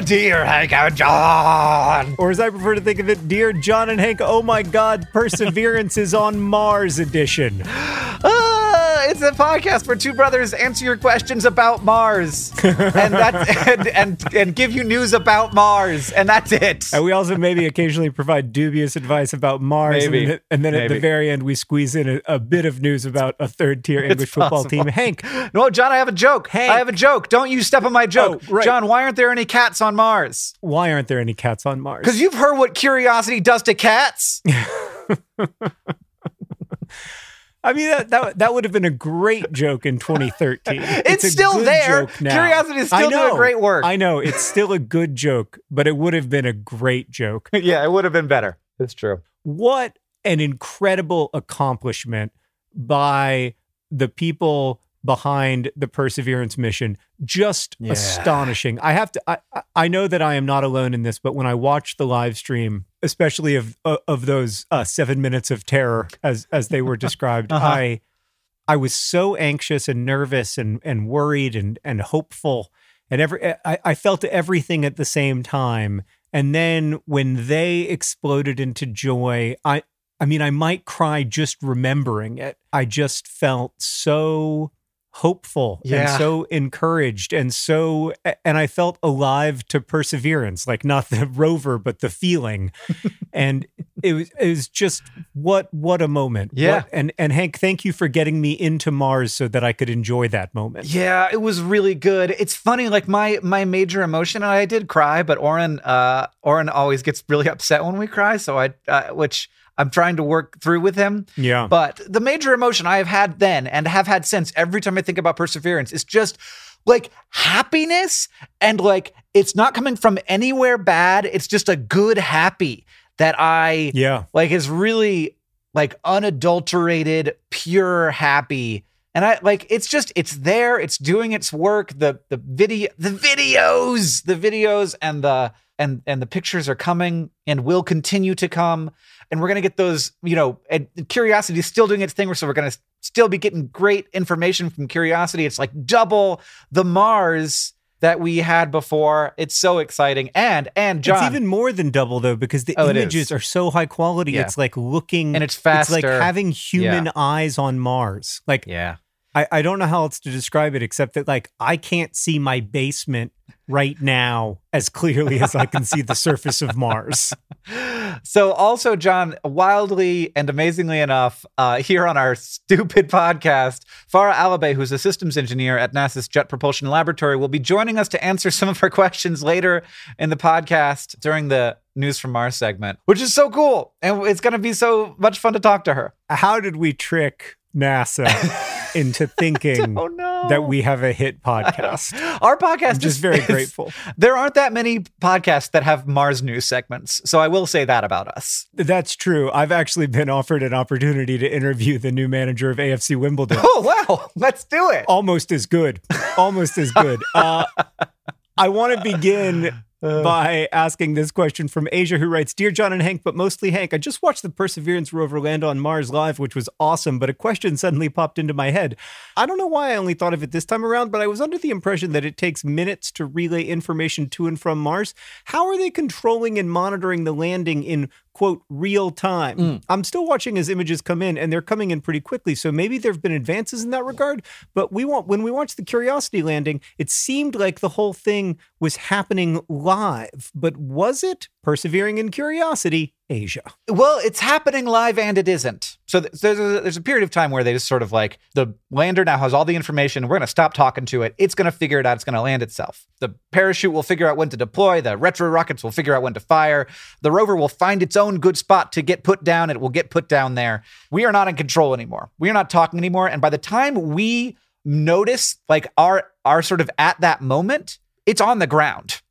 To Dear Hank and John. Or as I prefer to think of it, Dear John and Hank, oh my God, Perseverance is on Mars edition. Ah, it's a podcast where two brothers answer your questions about Mars, and that's and, and and give you news about Mars, and that's it. And we also maybe occasionally provide dubious advice about Mars. Maybe. And then, and then at the very end, we squeeze in a, a bit of news about a third tier English football team. Hank, No, John, I have a joke. Hank. I have a joke. Don't you step on my joke, Oh, right. John. Why aren't there any cats on Mars? why aren't there any cats on Mars? Because you've heard what curiosity does to cats. I mean, that, that, that would have been a great joke in 2013. It's a still there. Curiosity is still doing great work. I know. It's still a good joke, but it would have been a great joke. yeah, it would have been better. It's true. what an incredible accomplishment by the people behind the perseverance mission just Yeah. astonishing i have to I, I- I know that i am not alone in this but when i watched the live stream especially of of of those uh, seven minutes of terror as as they were described. Uh-huh. i i was so anxious and nervous and and worried and and hopeful and every I, I felt everything at the same time. And then when they exploded into joy i i mean i might cry just remembering it. I just felt so hopeful Yeah. and so encouraged and so and i felt alive to perseverance like not the rover but the feeling and it was it was just what what a moment Yeah. What- and and hank thank you for getting me into mars so that i could enjoy that moment Yeah, it was really good. It's funny, like my my major emotion, and I did cry, but Orin uh Orin always gets really upset when we cry, so I uh, which I'm trying to work through with him. yeah But the major emotion I have had then and have had since every time I think about perseverance is just like happiness and like it's not coming from anywhere bad. It's just a good happy that I yeah like is really like unadulterated, pure happy. And I like it's just it's there, it's doing its work. The the video the videos, the videos and the and and the pictures are coming and will continue to come. And we're gonna get those, you know, and curiosity is still doing its thing. So we're gonna still be getting great information from curiosity. It's like double the Mars that we had before. It's so exciting. And and John It's even more than double though, because the Oh, images are so high quality. Yeah. It's like looking, And it's It's like having human Yeah. eyes on Mars. Like Yeah. I, I don't know how else to describe it except that like I can't see my basement right now as clearly as I can see the surface of Mars. So, also, John, wildly and amazingly enough, uh, here on our stupid podcast, Farah Alibay, who's a systems engineer at NASA's Jet Propulsion Laboratory, will be joining us to answer some of our questions later in the podcast during the News from Mars segment, which is so cool. And it's going to be so much fun to talk to her. How did we trick NASA into thinking that we have a hit podcast. Our podcast I'm just is very grateful. There aren't that many podcasts that have Mars news segments, so I will say that about us. That's true. I've actually been offered an opportunity to interview the new manager of AFC Wimbledon. Oh wow, let's do it. Almost as good. Almost as good. Uh, I want to begin Uh. by asking this question from Asia, who writes Dear John and Hank, but mostly Hank, I just watched the Perseverance rover land on Mars live, which was awesome, but a question suddenly popped into my head. I don't know why I only thought of it this time around, but I was under the impression that it takes minutes to relay information to and from Mars. How are they controlling and monitoring the landing in quote real time? Mm. I'm still watching as images come in, and they're coming in pretty quickly, so maybe there have been advances in that regard. But we want when we watched the Curiosity landing, it seemed like the whole thing was happening live, but was it? Persevering in curiosity, Asia. Well, it's happening live and it isn't. So th- there's a, there's a period of time where they just sort of like the lander now has all the information. We're going to stop talking to it. It's going to figure it out. It's going to land itself. The parachute will figure out when to deploy. The retro rockets will figure out when to fire. The rover will find its own good spot to get put down. It will get put down there. We are not in control anymore. We are not talking anymore. And by the time we notice like our our sort of at that moment, it's on the ground.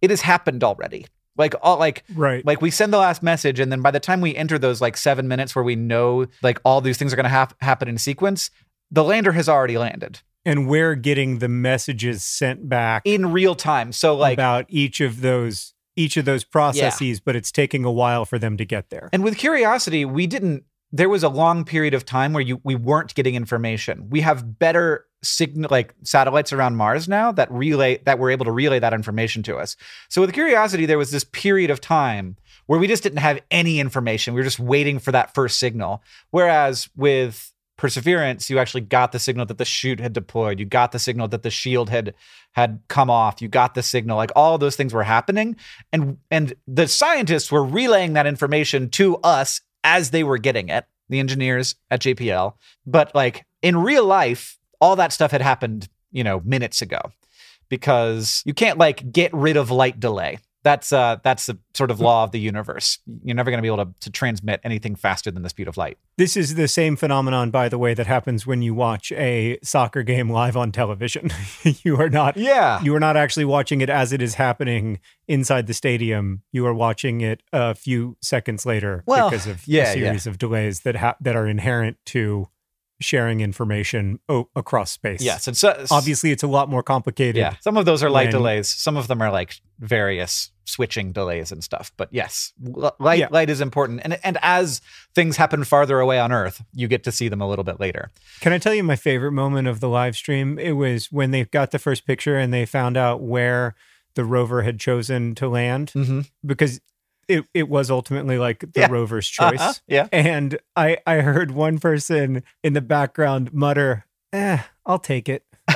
It has happened already. Like all like Right. like we send the last message and then by the time we enter those like seven minutes where we know like all these things are going to hap- happen in sequence the lander has already landed and we're getting the messages sent back in real time so like about each of those each of those processes, but it's taking a while for them to get there. and with curiosity we didn't there was a long period of time where you we weren't getting information we have better signal like satellites around mars now that relay that were able to relay that information to us. So with curiosity there was this period of time where we just didn't have any information. We were just waiting for that first signal. Whereas with perseverance you actually got the signal that the chute had deployed. You got the signal that the shield had had come off. You got the signal. Like all those things were happening. And and the scientists were relaying that information to us as they were getting it the engineers at JPL but like in real life all that stuff had happened you know minutes ago because you can't like get rid of light delay. That's uh that's the sort of law of the universe. You're never going to be able to, to transmit anything faster than the speed of light. This is the same phenomenon, by the way, that happens when you watch a soccer game live on television. you are not yeah. you are not actually watching it as it is happening inside the stadium. You are watching it a few seconds later Well, because of yeah, a series of delays that ha- that are inherent to sharing information o- across space. yes and Obviously, it's a lot more complicated. Yeah, some of those are light when- delays. Some of them are like various switching delays and stuff. But yes, l- light Yeah. light is important. And and as things happen farther away on Earth, you get to see them a little bit later. Can I tell you my favorite moment of the live stream? It was when they got the first picture and they found out where the rover had chosen to land Mm-hmm. because it, it was ultimately like the Yeah. rover's choice. Uh-huh. Yeah. And I, I heard one person in the background mutter, eh, I'll take it.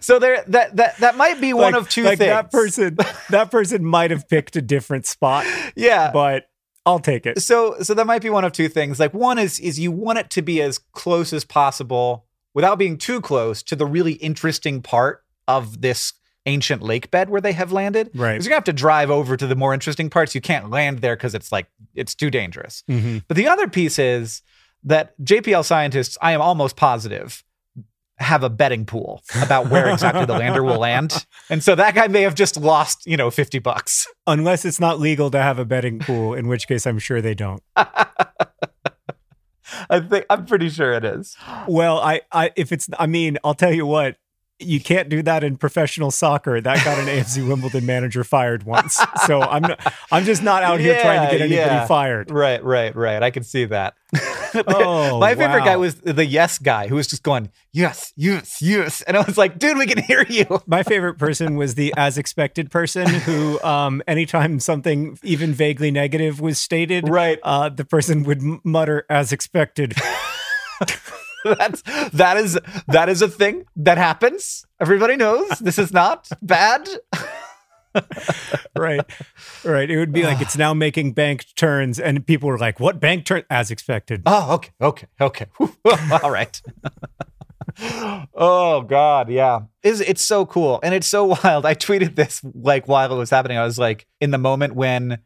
so there that that that might be one Like- of two like things. That person, that person might have picked a different spot, yeah. but I'll take it. so so that might be one of two things. Like one is is you want it to be as close as possible without being too close to the really interesting part of this ancient lake bed where they have landed. Right. Because you're gonna have to drive over to the more interesting parts. You can't land there because it's like it's too dangerous. Mhm. But the other piece is that JPL scientists, I am almost positive, have a betting pool about where exactly the lander will land. And so that guy may have just lost, you know, 50 bucks. Unless it's not legal to have a betting pool, in which case I'm sure they don't. I think I'm pretty sure it is. Well, I, I if it's I mean, I'll tell you what, you can't do that in professional soccer. That got an AFC Wimbledon manager fired once. So I'm not, I'm just not out here trying to get anybody yeah. fired. Right, right, right. I can see that. Oh, My favorite wow. guy was the yes guy who was just going, yes, yes, yes. And I was like, dude, we can hear you. My favorite person was the as expected person who, um, anytime something even vaguely negative was stated, Right. uh, the person would mutter as expected. That's that is that is a thing that happens. Everybody knows this is not bad. right, right. It would be like it's now making bank turns, and people were like, "What bank turn?" As expected. Oh, okay, okay, okay. All right. oh God, yeah. Is it's so cool and it's so wild. I tweeted this like while it was happening. I was like, in the moment when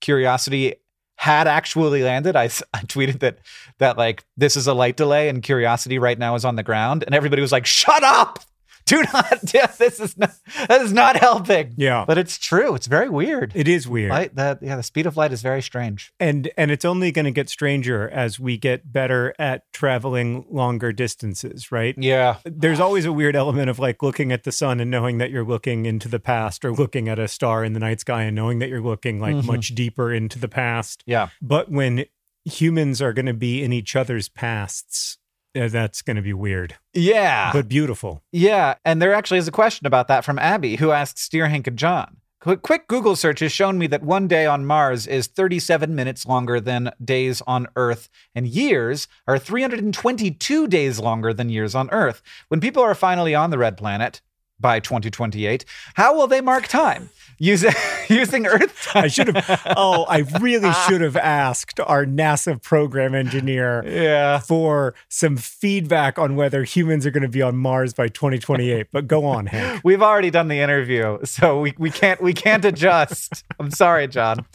Curiosity had actually landed, I tweeted that that like this is a light delay and Curiosity right now is on the ground, and everybody was like, "Shut up! Do not. This is not. That is not helping." Yeah. But it's true. It's very weird. It is weird. Light, that yeah, the speed of light is very strange. and and it's only going to get stranger as we get better at traveling longer distances, right? Yeah. There's always a weird element of like looking at the sun and knowing that you're looking into the past or looking at a star in the night sky and knowing that you're looking like Mhm. much deeper into the past. Yeah. But when humans are going to be in each other's pasts, that's going to be weird, Yeah. but beautiful. Yeah, and there actually is a question about that from Abby, who asked Steer Hank and John. Quick, quick Google search has shown me that one day on Mars is 37 minutes longer than days on Earth, and years are 322 days longer than years on Earth. When people are finally on the red planet by 2028, how will they mark time? Using, using Earth time. I should have. Oh, I really should have asked our NASA program engineer Yeah. for some feedback on whether humans are going to be on Mars by 2028. But go on, Hank. We've already done the interview, so we, we can't we can't adjust. I'm sorry, John.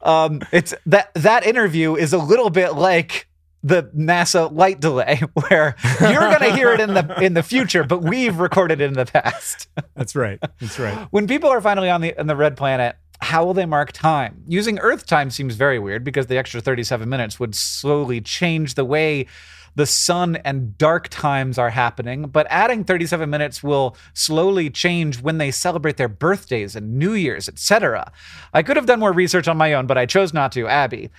Um, it's that that interview is a little bit like the NASA light delay, where you're going to hear it in the in the future, but we've recorded it in the past. That's right. That's right. when people are finally on the on the red planet, how will they mark time? Using Earth time seems very weird because the extra 37 minutes would slowly change the way the sun and dark times are happening, but adding 37 minutes will slowly change when they celebrate their birthdays and New Year's, etc. I could have done more research on my own, but I chose not to. Abby,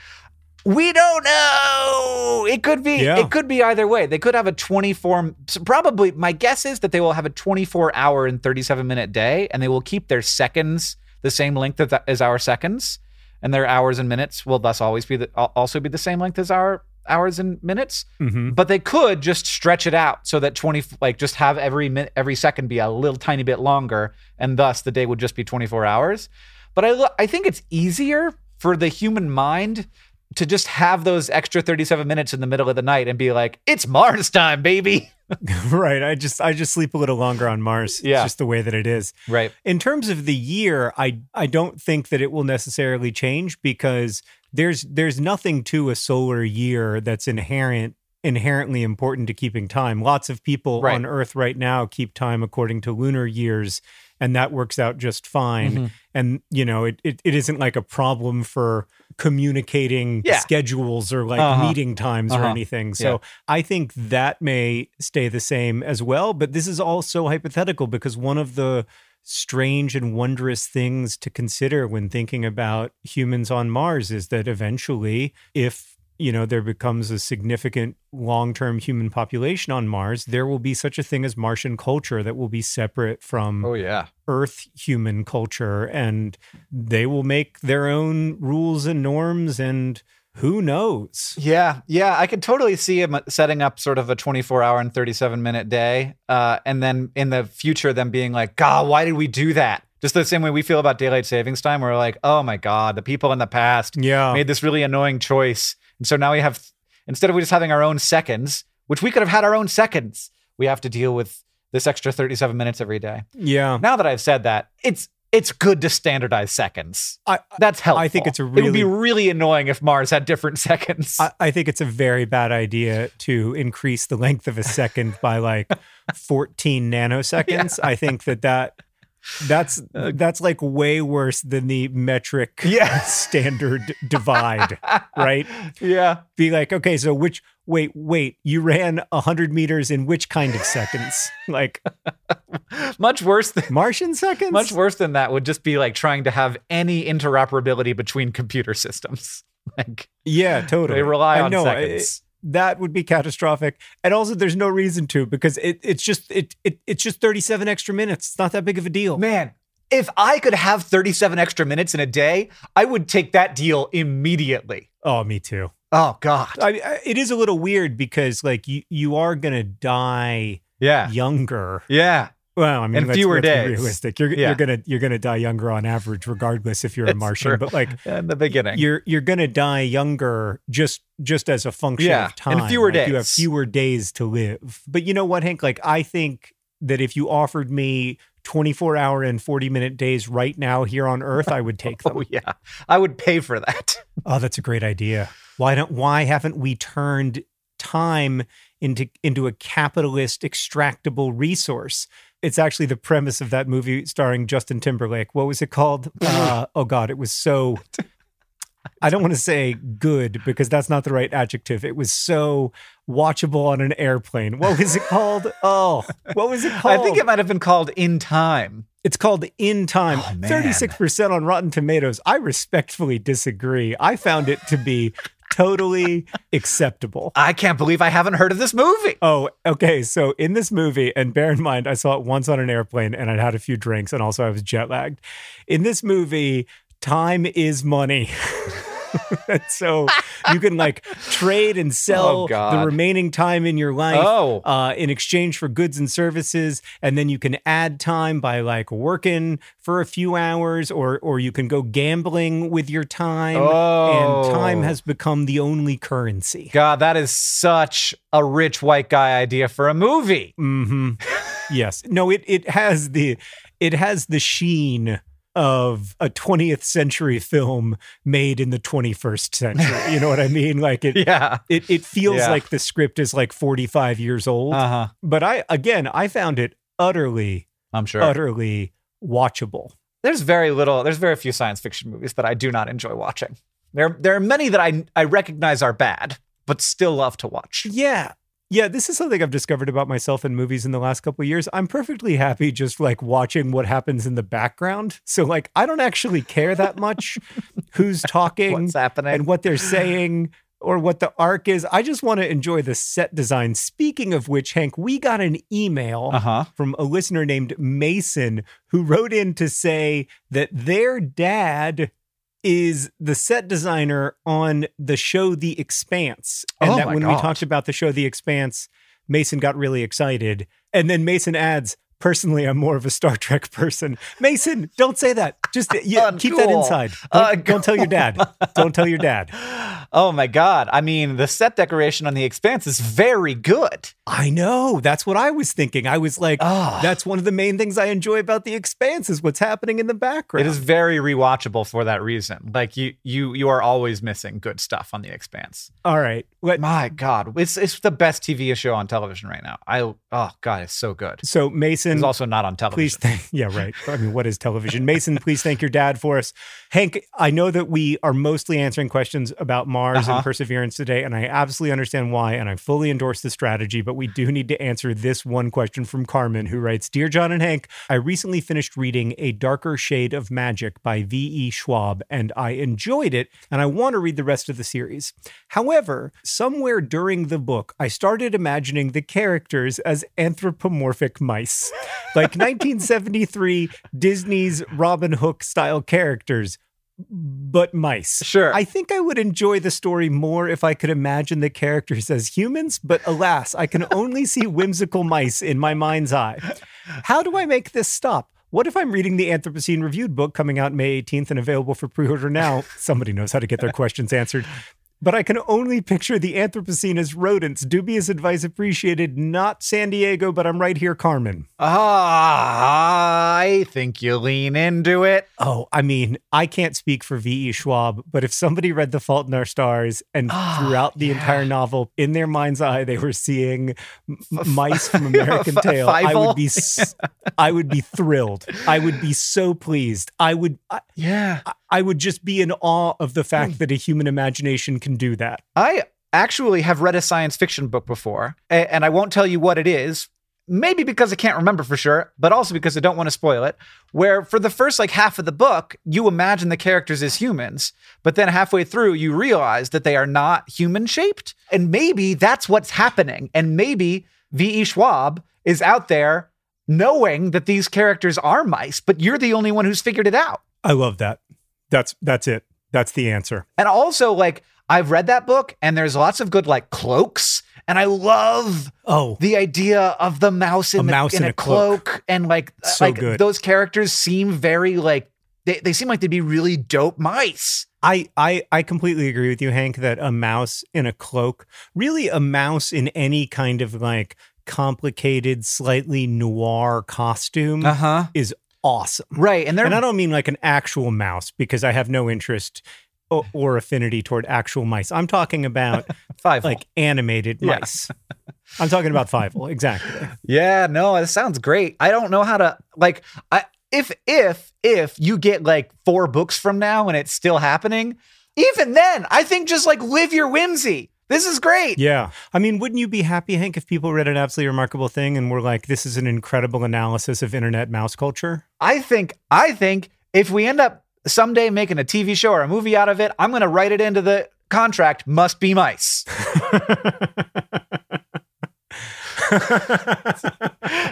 we don't know. It could be. Yeah. It could be either way. They could have a 24 probably my guess is that they will have a 24 hour and 37 minute day, and they will keep their seconds the same length as, our seconds, and their hours and minutes will thus always be the, also be the same length as our hours and minutes. hmm But they could just stretch it out so that 20, like just have every minute, every second be a little tiny bit longer, and thus the day would just be 24 hours. But I, I think it's easier for the human mind to just have those extra 37 minutes in the middle of the night and be like, it's Mars time, baby. Right. I just I just sleep a little longer on Mars. Yeah. It's just the way that it is. Right. In terms of the year, I I don't think that it will necessarily change because there's there's nothing to a solar year that's inherent inherently important to keeping time. Lots of people Right. on Earth right now keep time according to lunar years, and that works out just fine. Mhm. And you know, it, it it isn't like a problem for communicating Yeah. schedules or like Uh-huh. meeting times or Uh-huh. anything. So I think that may stay the same as well. But this is also hypothetical because one of the strange and wondrous things to consider when thinking about humans on Mars is that eventually, if you know there becomes a significant long-term human population on Mars, there will be such a thing as Martian culture that will be separate from Oh, yeah. Earth human culture, and they will make their own rules and norms, and who knows? Yeah, yeah, I could totally see him setting up sort of a 24 hour and 37 minute day. Uh, and then in the future, them being like, God, why did we do that? Just the same way we feel about daylight savings time. We're like, oh my God, the people in the past Yeah, made this really annoying choice. And so now we have, instead of we just having our own seconds, which we could have had our own seconds, we have to deal with this extra 37 minutes every day. yeah. Now that I've said that, it's it's good to standardize seconds. I, That's helpful. I think it's a really, It would be really- annoying if Mars had different seconds. I, I think it's a very bad idea to increase the length of a second by like 14 nanoseconds. I think that that that's uh, that's like way worse than the metric Yeah. standard divide, right? yeah. Be like, okay, so which wait, wait, you ran 100 meters in which kind of seconds? Like Much worse than Martian seconds? much worse than that would just be like trying to have any interoperability between computer systems. Like Yeah, totally. they rely I on know, seconds. That would be catastrophic and also there's no reason to because it, it's just it, it it's just 37 extra minutes it's not that big of a deal Man, if I could have 37 extra minutes in a day, I would take that deal immediately. oh me too Oh God. I, I, it is a little weird because like you you are gonna die Yeah. younger Yeah. Well i mean In let's, fewer let's be days. realistic you're, Yeah. you're gonna you're gonna die younger on average regardless if you're a martian true. but like In the beginning. you're you're gonna die younger just just as a function Yeah, of time in fewer Like, you have fewer days to live but you know what hank like i think that if you offered me 24 hour and 40 minute days right now here on Earth, I would take oh, them. Oh yeah, I would pay for that. Oh, that's a great idea. Why don't why haven't we turned time into into a capitalist extractable resource? It's actually the premise of that movie starring Justin Timberlake. What was it called? Uh, oh God, it was so. I don't want to say good because that's not the right adjective. It was so watchable on an airplane. What was it called? Oh, what was it called? I think it might have been called In Time. It's called In Time. Oh, 36% on Rotten Tomatoes. I respectfully disagree. I found it to be totally acceptable. I can't believe I haven't heard of this movie. Oh, okay. So in this movie, and bear in mind, I saw it once on an airplane and I'd had a few drinks and also I was jet lagged. In this movie, time is money. and so you can like trade and sell Oh, the remaining time in your life Oh. uh, in exchange for goods and services. And then you can add time by like working for a few hours or or you can go gambling with your time. Oh. And time has become the only currency. God, that is such a rich white guy idea for a movie. hmm yes. No, it it has the it has the sheen of a 20th century film made in the 21st century. You know what I mean? Like it Yeah. it it feels Yeah. like the script is like 45 years old. Uh huh. But I again, I found it utterly I'm sure. utterly watchable. There's very little. There's very few science fiction movies that I do not enjoy watching. There, there are many that I I recognize are bad, but still love to watch. Yeah. Yeah, this is something I've discovered about myself in movies in the last couple of years. I'm perfectly happy just like watching what happens in the background. So like I don't actually care that much who's talking What's happening? and what they're saying or what the arc is. I just want to enjoy the set design. Speaking of which, Hank, we got an email Uh huh. from a listener named Mason who wrote in to say that their dad is the set designer on the show The Expanse. And Oh that when we talked about the show The Expanse, Mason got really excited. And then Mason adds, Personally, I'm more of a Star Trek person. Mason, don't say that. Just yeah, keep that inside. Don't, Uh, don't tell your dad. Don't tell your dad. Oh my god! I mean, the set decoration on The Expanse is very good. I know. That's what I was thinking. I was like, Ah. that's one of the main things I enjoy about The Expanse is what's happening in the background. It is very rewatchable for that reason. Like you, you, you are always missing good stuff on The Expanse. All right. Let, My God, it's it's the best TV show on television right now. I oh God, it's so good. so Mason, It's also not on television. please thank. Yeah, right. I mean, what is television? Mason, please thank your dad for us. Hank, I know that we are mostly answering questions about Mars Uh-huh. and Perseverance today, and I absolutely understand why, and I fully endorse the strategy. But we do need to answer this one question from Carmen, who writes, "Dear John and Hank, I recently finished reading A Darker Shade of Magic by V. E. Schwab, and I enjoyed it, and I want to read the rest of the series. However, somewhere during the book, I started imagining the characters as anthropomorphic mice, like 1973 Disney's Robin Hood style characters. But mice. Sure. I think I would enjoy the story more if I could imagine the characters as humans, but alas, I can only see whimsical mice in my mind's eye. How do I make this stop? What if I'm reading the Anthropocene Reviewed book coming out May 18th and available for pre order now? Somebody knows how to get their questions answered. But I can only picture the Anthropocene as rodents. Dubious advice appreciated. Not San Diego, but I'm right here, Carmen. Ah, I think you lean into it. Oh, I mean, I can't speak for V.E. Schwab, but if somebody read The Fault in Our Stars and Ah, throughout the yeah. entire novel, in their mind's eye, they were seeing m- mice from American F- Tail, I would be, s- I would be thrilled. I would be so pleased. I would, I, Yeah. I would just be in awe of the Hmm. fact that a human imagination can do that. I actually have read a science fiction book before, and I won't tell you what it is. Maybe because I can't remember for sure, but also because I don't want to spoil it. Where for the first like half of the book, you imagine the characters as humans, but then halfway through, you realize that they are not human shaped. And maybe that's what's happening. And maybe V.E. Schwab is out there knowing that these characters are mice, but you're the only one who's figured it out. I love that. That's that's it. That's the answer. And also, like, I've read that book and there's lots of good, like, cloaks. And I love Oh, the idea of the mouse in, A the- mouse in in a, a cloak. cloak. And, like, So like good. those characters seem very, like, they, they seem like they'd be really dope mice. I, I I completely agree with you, Hank, that a mouse in a cloak, really a mouse in any kind of like complicated, slightly noir costume Uh huh. is awesome. Right, and And I don't mean like an actual mouse because I have no interest or, or affinity toward actual mice. I'm talking about five. like animated Yeah. mice. I'm talking about five exactly. Yeah, no, it sounds great. I don't know how to like I if if if you get like four books from now and it's still happening, even then, I think just like live your whimsy. This is great. Yeah. I mean, wouldn't you be happy, Hank, if people read an absolutely remarkable thing and were like, this is an incredible analysis of internet mouse culture? I think I think if we end up someday making a TV show or a movie out of it, I'm going to write it into the contract must be mice.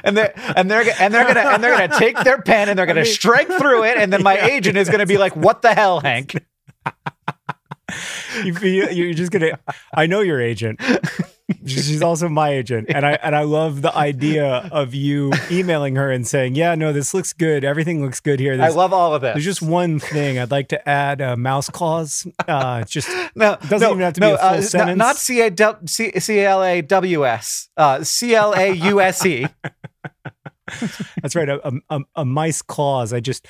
and they're and they're and they're gonna and they're gonna take their pen and they're gonna strike through it, and then my agent is gonna be like, "What the hell, Hank?" you feel, you're just gonna. I know your agent. She's also my agent, and I and I love the idea of you emailing her and saying, "Yeah, no, this looks good. Everything looks good here." I love all of this. there's just one thing I'd like to add: uh, mouse claws. Uh, just no, doesn't no, even have to no, be a full uh, sentence. Not C A W- C C L A W S. Uh, C L A U S E. That's right. A, a, a mice claws. I just,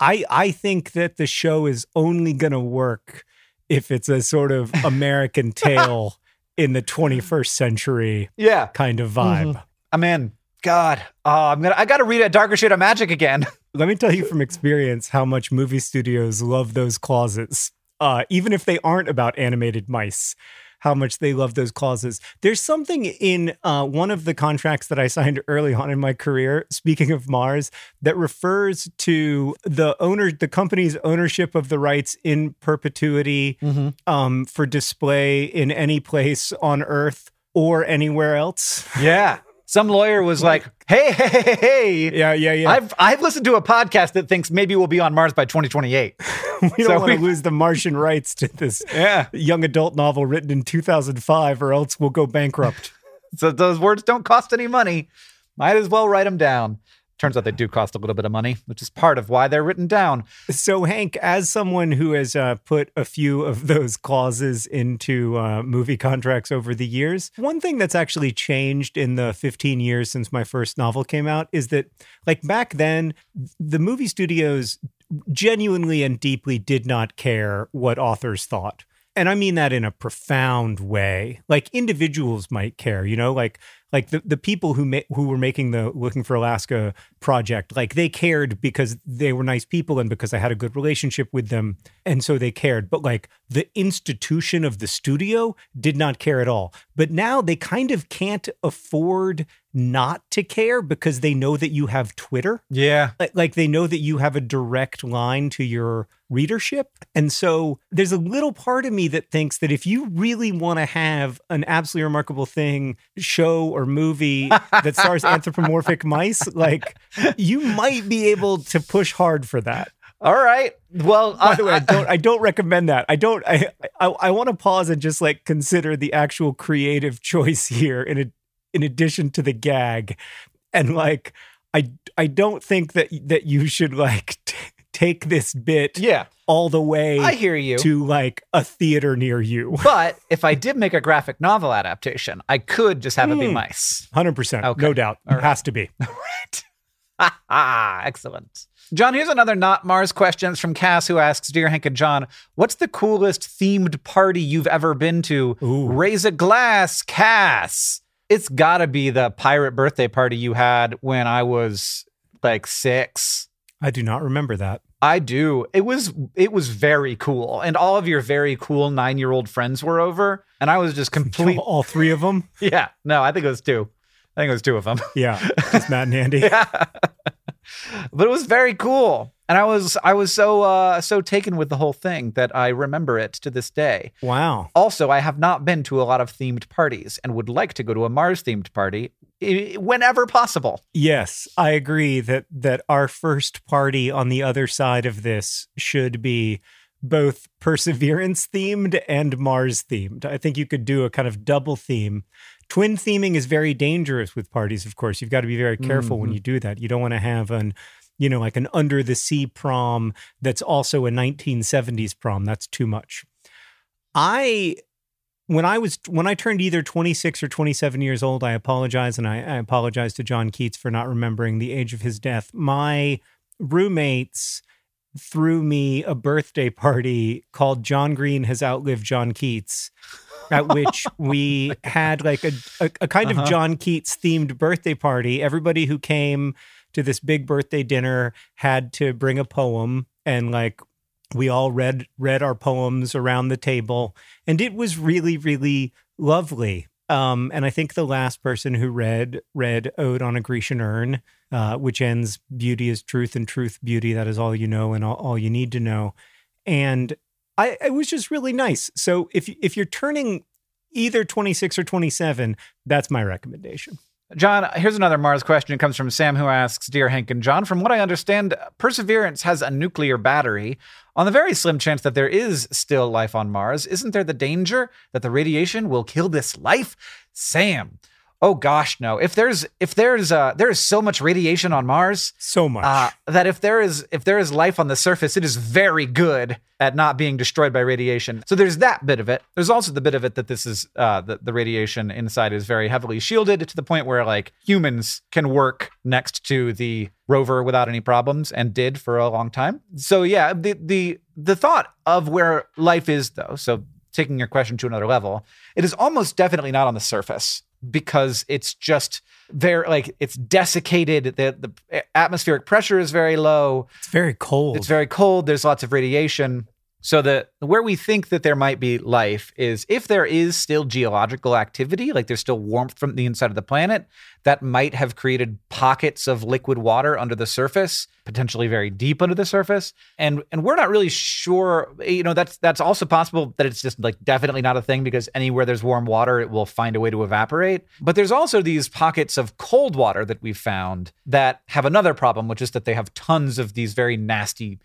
I, I think that the show is only going to work if it's a sort of American Tail in the 21st century Yeah, kind of vibe. I'm in. God, oh, I'm gonna. I gotta read a darker shade of magic again. Let me tell you from experience how much movie studios love those clauses, uh, even if they aren't about animated mice. How much they love those clauses. There's something in uh, one of the contracts that I signed early on in my career. Speaking of Mars, that refers to the owner, the company's ownership of the rights in perpetuity um, for display in any place on Earth or anywhere else. Yeah, some lawyer was like, "Hey, hey, hey, hey, Yeah, yeah, yeah. I've I've listened to a podcast that thinks maybe we'll be on Mars by 2028. we don't so want we- to lose the Martian rights to this Yeah, young adult novel written in 2005 or else we'll go bankrupt. so those words don't cost any money. Might as well write them down. Turns out they do cost a little bit of money, which is part of why they're written down. so, Hank, as someone who has uh, put a few of those clauses into uh, movie contracts over the years, one thing that's actually changed in the 15 years since my first novel came out is that, like back then, the movie studios genuinely and deeply did not care what authors thought. And I mean that in a profound way. Like individuals might care, you know, like like the, the people who ma- who were making the Looking for Alaska project, like they cared because they were nice people and because I had a good relationship with them, and so they cared. But like the institution of the studio did not care at all. But now they kind of can't afford not to care because they know that you have Twitter Yeah, like, like they know that you have a direct line to your readership. And so there's a little part of me that thinks that if you really want to have an absolutely remarkable thing show or movie that stars anthropomorphic mice, like you might be able to push hard for that. All right. Well, By the way, I don't I don't recommend that. I don't I I, I want to pause and just like consider the actual creative choice here in a, in addition to the gag. And like I I don't think that that you should like t- take this bit yeah, all the way I hear you. to like a theater near you. but if I did make a graphic novel adaptation, I could just have it be Hmm. mice. 100%. Okay. No doubt. All It has to be. Ah, excellent. John, here's another not Mars question. It's from Cass, who asks Dear Hank and John, what's the coolest themed party you've ever been to? Ooh. Raise a glass, Cass. It's gotta be the pirate birthday party you had when I was like six. I do not remember that. I do. It was it was very cool. And all of your very cool nine year old friends were over. And I was just complete All three of them? Yeah. No, I think it was two. I think it was two of them. Yeah. Just Matt and Andy. but it was very cool and i was i was so uh so taken with the whole thing that i remember it to this day Wow. also i have not been to a lot of themed parties and would like to go to a mars themed party i- whenever possible Yes, I agree that that our first party on the other side of this should be both perseverance themed and Mars themed. I think you could do a kind of double theme. Twin theming is very dangerous with parties, of course. You've got to be very careful when mm-hmm. you do that. You don't want to have an you know, like an under the sea prom that's also a 1970s prom. That's too much. I when I was when I turned either 26 or 27 years old, I apologize and I, I apologize to John Keats for not remembering the age of his death. My roommates threw me a birthday party called John Green has outlived John Keats. At which we had like a, a, a kind Uh-huh. of John Keats themed birthday party. Everybody who came to this big birthday dinner had to bring a poem and like we all read read our poems around the table and it was really really lovely um, and i think the last person who read read ode on a grecian urn uh, which ends beauty is truth and truth beauty that is all you know and all, all you need to know and I, it was just really nice so if if you're turning either 26 or 27 that's my recommendation John, here's another Mars question. It comes from Sam, who asks Dear Hank and John, from what I understand, Perseverance has a nuclear battery. On the very slim chance that there is still life on Mars, isn't there the danger that the radiation will kill this life? Sam, oh gosh, no. If there's if there's uh there is so much radiation on Mars, so much uh, that if there is if there is life on the surface, it is very good at not being destroyed by radiation. So there's that bit of it. There's also the bit of it that this is uh, the the radiation inside is very heavily shielded to the point where like humans can work next to the rover without any problems and did for a long time. So yeah, the the the thought of where life is though. So taking your question to another level, it is almost definitely not on the surface because it's just very like it's desiccated. The the atmospheric pressure is very low. It's very cold. It's very cold. There's lots of radiation so the where we think that there might be life is if there is still geological activity like there's still warmth from the inside of the planet that might have created pockets of liquid water under the surface potentially very deep under the surface. And and we're not really sure you know that's that's also possible that it's just like definitely not a thing because anywhere there's warm water it will find a way to evaporate. But there's also these pockets of cold water that we've found that have another problem which is that they have tons of these very nasty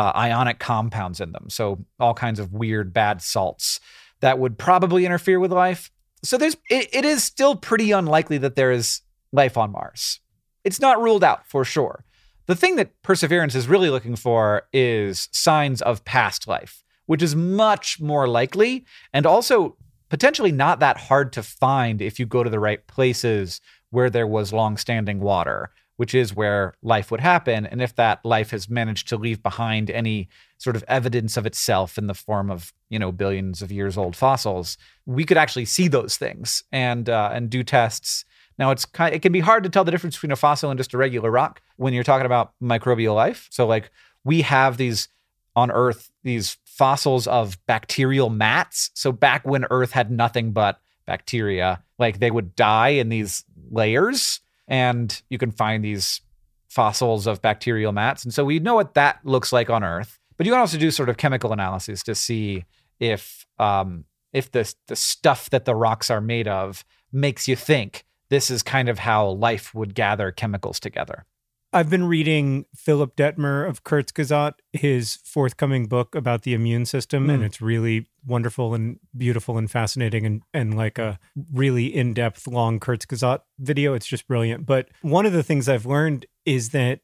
uh, ionic compounds in them. So all kinds of weird bad salts that would probably interfere with life. So there's it, it is still pretty unlikely that there is life on Mars. It's not ruled out for sure. The thing that Perseverance is really looking for is signs of past life, which is much more likely and also potentially not that hard to find if you go to the right places where there was long-standing water which is where life would happen. And if that life has managed to leave behind any sort of evidence of itself in the form of, you know, billions of years old fossils, we could actually see those things and uh, and do tests. Now it's kind it can be hard to tell the difference between a fossil and just a regular rock when you're talking about microbial life. So like we have these on Earth these fossils of bacterial mats. So back when Earth had nothing but bacteria, like they would die in these layers and you can find these fossils of bacterial mats. And so we know what that looks like on Earth. But you can also do sort of chemical analysis to see if um, if the the stuff that the rocks are made of makes you think this is kind of how life would gather chemicals together. I've been reading Philipp Dettmer of Kurzgesagt, his forthcoming book about the immune system, Mm. and it's really wonderful and beautiful and fascinating and, and like a really in depth, long Kurzgesagt video. It's just brilliant. But one of the things I've learned is that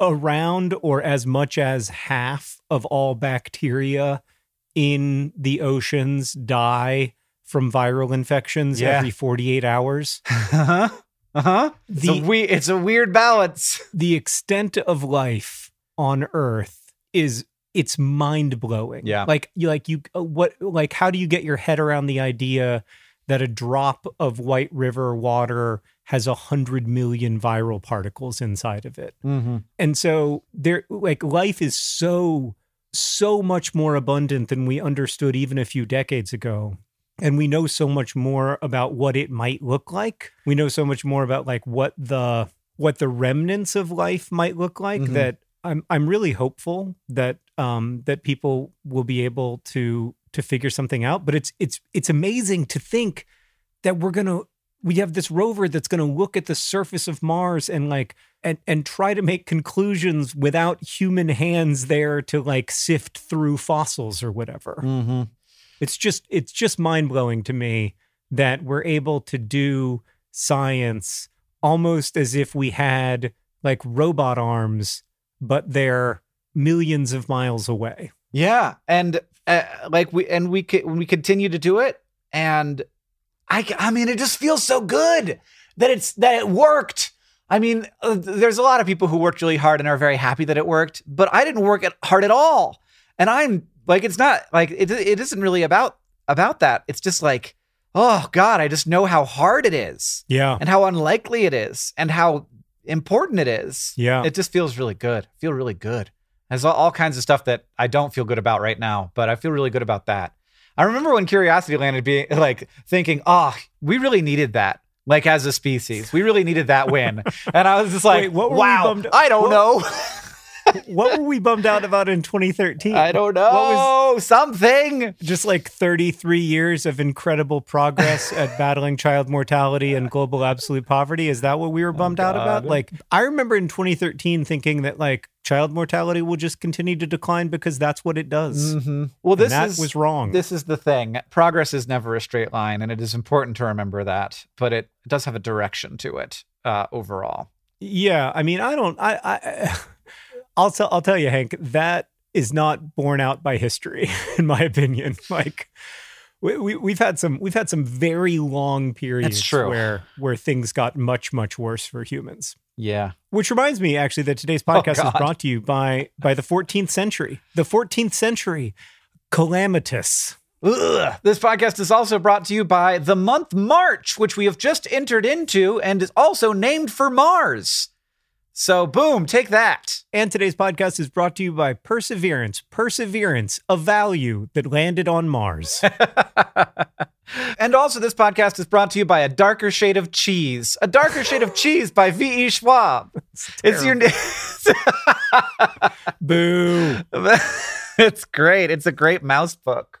around or as much as half of all bacteria in the oceans die from viral infections Yeah. every 48 hours. Uh-huh. Uh-huh. It's, a we- it's a weird balance. the extent of life on earth is it's mind blowing. Yeah. Like you like you uh, what like how do you get your head around the idea that a drop of White River water has a hundred million viral particles inside of it? Mm-hmm. And so there like life is so so much more abundant than we understood even a few decades ago. And we know so much more about what it might look like. We know so much more about like what the what the remnants of life might look like Mhm. that I'm I'm really hopeful that um that people will be able to to figure something out. But it's it's it's amazing to think that we're gonna we have this rover that's gonna look at the surface of Mars and like and and try to make conclusions without human hands there to like sift through fossils or whatever. Mm-hmm. It's just it's just mind-blowing to me that we're able to do science almost as if we had like robot arms but they're millions of miles away. Yeah, and uh, like we and we we continue to do it, and I I mean it just feels so good that it's that it worked. I mean, uh, there's a lot of people who worked really hard and are very happy that it worked, but I didn't work at hard at all. And I'm like it's not like it it isn't really about about that. It's just like, oh god, I just know how hard it is Yeah. and how unlikely it is and how important it is. Yeah. It just feels really good. I feel really good. There's all, all kinds of stuff that I don't feel good about right now, but I feel really good about that. I remember when Curiosity landed being like thinking, oh, we really needed that. Like as a species, we really needed that win. and I was just like, Wait, what were we wow, I don't what- know. what were we bummed out about in 2013? I don't What was. Something. just like 33 years of incredible progress at battling child mortality and global absolute poverty? Is that what we were bummed out about? Like, I remember in 2013 thinking that like child mortality will just continue to decline because that's what it does. Mhm. Well, this is was wrong. This is the thing. Progress is never a straight line, and it is important to remember that. But it does have a direction to it uh, overall. Yeah, I mean, I don't. I, I I'll tell. I'll tell you, Hank. That is not borne out by history, in my opinion. Like, we, we we've had some we've had some very long periods where where things got much much worse for humans. Yeah. Which reminds me, actually, that today's oh, podcast is Oh, God. brought to you by by the 14th century. The 14th century, calamitous. Ugh. This podcast is also brought to you by the month March, which we have just entered into and is also named for Mars. So, boom, take that. And today's podcast is brought to you by Perseverance. Perseverance, a value that landed on Mars. And also, this podcast is brought to you by A Darker Shade of Cheese. A Darker Shade of Cheese by V.E. Schwab. It's your name. Boo. it's great. It's a great mouse book.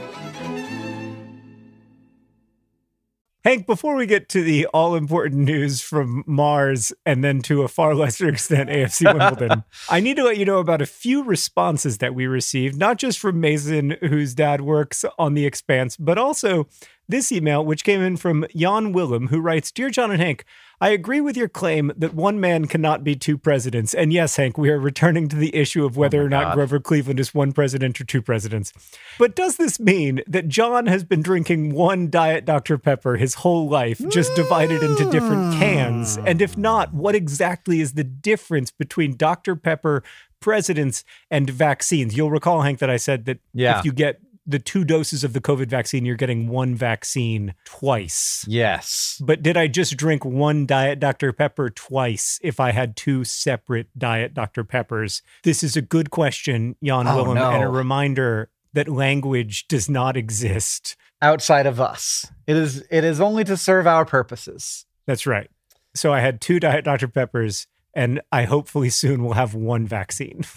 Hank, before we get to the all important news from Mars and then to a far lesser extent AFC Wimbledon, I need to let you know about a few responses that we received, not just from Mason, whose dad works on The Expanse, but also this email, which came in from Jan Willem, who writes Dear John and Hank, I agree with your claim that one man cannot be two presidents. And yes, Hank, we are returning to the issue of oh whether my or not God. Grover Cleveland is one president or two presidents. But does this mean that John has been drinking one Diet Dr. Pepper his whole life, just divided into different cans? And if hmm. not, what exactly is the difference between Dr. Pepper, presidents, and vaccines? You'll recall, Hank, that I said that Yeah. if you get the two doses of the COVID vaccine, you're getting one vaccine twice. Yes. But did I just drink one Diet Dr. Pepper twice if I had two separate Diet Dr. Peppers? This is a good question, Jan Oh, Willem, and a reminder that language does not exist. Outside of us, it is. It is only to serve our purposes. That's right. So I had two Diet Dr. Peppers, and I hopefully soon will have one vaccine.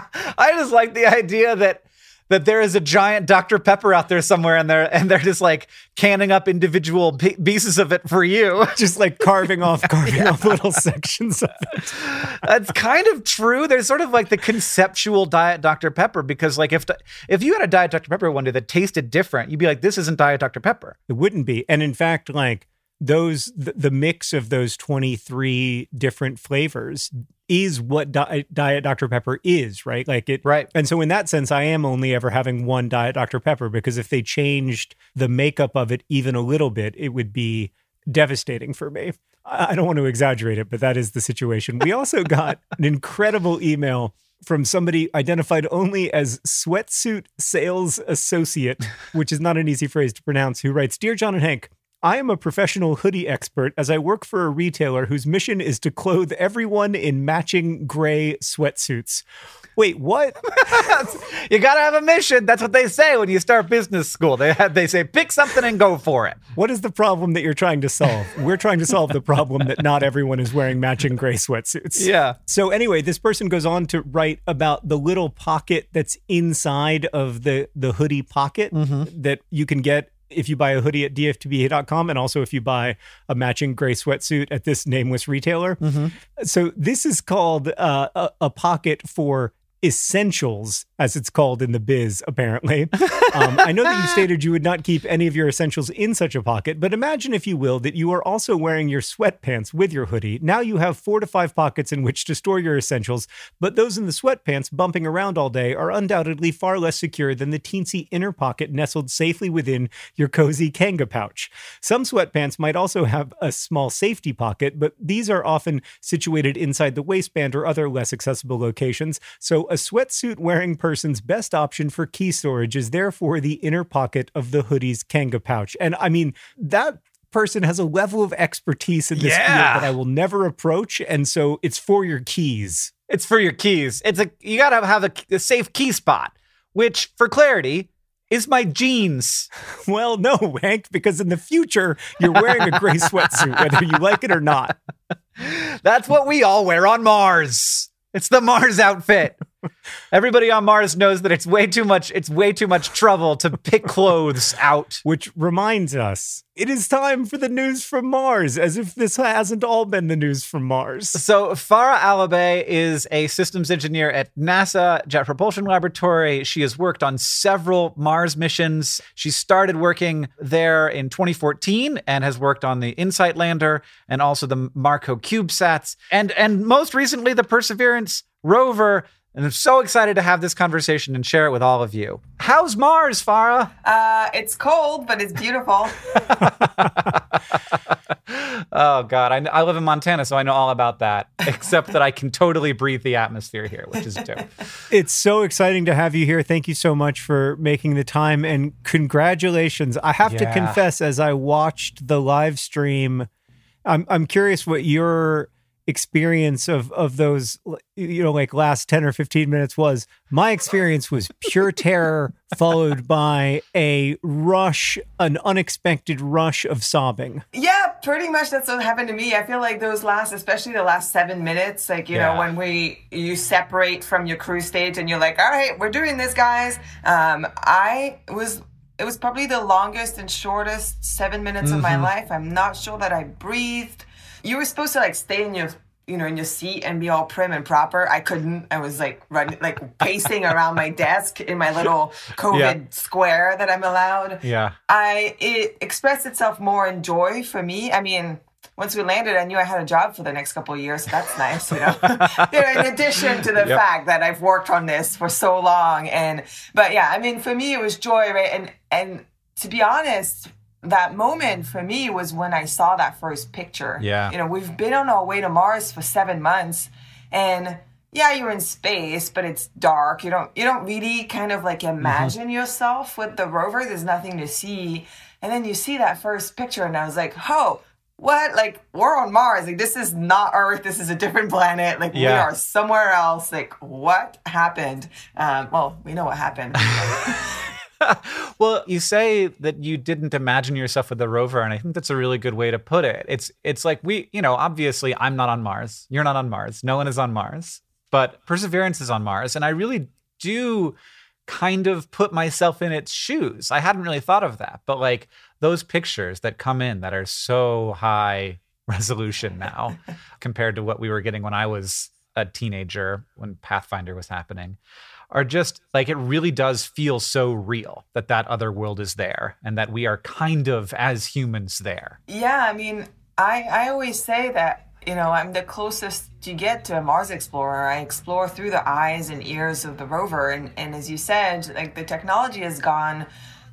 I just like the idea that that there is a giant Dr. Pepper out there somewhere, and they're and they're just like canning up individual p- pieces of it for you. just like carving off, carving off little sections of it. That's kind of true. There's sort of like the conceptual diet Dr. Pepper because like if if you had a diet Dr. Pepper one day that tasted different, you'd be like, this isn't diet Dr. Pepper. It wouldn't be. And in fact, like those, the, the mix of those 23 different flavors is what di- Diet Dr. Pepper is, right? Like it, Right. And so, in that sense, I am only ever having one Diet Dr. Pepper because if they changed the makeup of it even a little bit, it would be devastating for me. I I don't want to exaggerate it, but that is the situation. We also got an incredible email from somebody identified only as sweatsuit sales associate, which is not an easy phrase to pronounce, who writes Dear John and Hank, I am a professional hoodie expert as I work for a retailer whose mission is to clothe everyone in matching gray sweatsuits. Wait, what? you got to have a mission. That's what they say when you start business school. They have, they say pick something and go for it. What is the problem that you're trying to solve? We're trying to solve the problem that not everyone is wearing matching gray sweatsuits. Yeah. So anyway, this person goes on to write about the little pocket that's inside of the the hoodie pocket mm-hmm. that you can get if you buy a hoodie at dftba.com and also if you buy a matching gray sweatsuit at this nameless retailer. So this is called uh, a, a pocket for essentials, as it's called in the biz, apparently. Um, I know that you stated you would not keep any of your essentials in such a pocket, but imagine, if you will, that you are also wearing your sweatpants with your hoodie. Now you have four to five pockets in which to store your essentials, but those in the sweatpants bumping around all day are undoubtedly far less secure than the teensy inner pocket nestled safely within your cozy Kanga pouch. Some sweatpants might also have a small safety pocket, but these are often situated inside the waistband or other less accessible locations. So, a sweatsuit wearing person's best option for key storage is therefore the inner pocket of the hoodie's Kanga pouch. And I mean, that person has a level of expertise in this Yeah. field that I will never approach. And so, it's for your keys. It's for your keys. It's a you got to have a, a safe key spot, which for clarity is my jeans. Well, no, Hank, because in the future, you're wearing a gray sweatsuit, whether you like it or not. That's what we all wear on Mars. It's the Mars outfit. Everybody on Mars knows that it's way too much it's way too much trouble to pick clothes out. Which reminds us, it is time for the news from Mars, as if this hasn't all been the news from Mars. So Farah Alibay is a systems engineer at NASA Jet Propulsion Laboratory. She has worked on several Mars missions. She started working there in 2014 and has worked on the InSight lander and also the Marco CubeSats and and most recently the Perseverance rover. And I'm so excited to have this conversation and share it with all of you. How's Mars, Farah? Uh, it's cold, but it's beautiful. Oh God, I, I live in Montana, so I know all about that. Except that I can totally breathe the atmosphere here, which is dope. It's so exciting to have you here. Thank you so much for making the time and congratulations. I have to confess, as I watched the live stream, I'm I'm curious what your experience of of those you know like last 10 or 15 minutes was my experience was pure terror followed by a rush an unexpected rush of sobbing Yeah, pretty much that's what happened to me. I feel like those last, especially the last seven minutes, like, you Yeah. know, when we, you separate from your cruise stage and you're like, all right, we're doing this, guys. Um, I was, it was probably the longest and shortest seven minutes of my life. I'm not sure that I breathed. You were supposed to like stay in your, you know, in your seat and be all prim and proper. I couldn't. I was like running, like pacing around my desk in my little COVID Yeah. square that I'm allowed. Yeah. I it expressed itself more in joy for me. I mean, once we landed, I knew I had a job for the next couple of years. So that's nice, you know. you know, in addition to the Yep. fact that I've worked on this for so long, and but yeah, I mean, for me, it was joy, right? And and to be honest. That moment for me was when I saw that first picture. Yeah. You know, we've been on our way to Mars for seven months, and yeah, you're in space, but it's dark. You don't you don't really kind of like imagine yourself with the rover. There's nothing to see. And then you see that first picture and I was like, "Oh, what? Like we're on Mars. Like this is not Earth. This is a different planet. Like we are somewhere else. Like what happened?" Um, well, we know what happened. Well, you say that you didn't imagine yourself with the rover, and I think that's a really good way to put it. It's it's like we, you know, obviously I'm not on Mars. You're not on Mars. No one is on Mars. But Perseverance is on Mars, and I really do kind of put myself in its shoes. I hadn't really thought of that, but like those pictures that come in that are so high resolution now compared to what we were getting when I was a teenager when Pathfinder was happening are just like it really does feel so real that that other world is there and that we are kind of as humans there. Yeah, I mean, I I always say that you know, I'm the closest you get to a Mars explorer. I explore through the eyes and ears of the rover. And, and as you said, like the technology has gone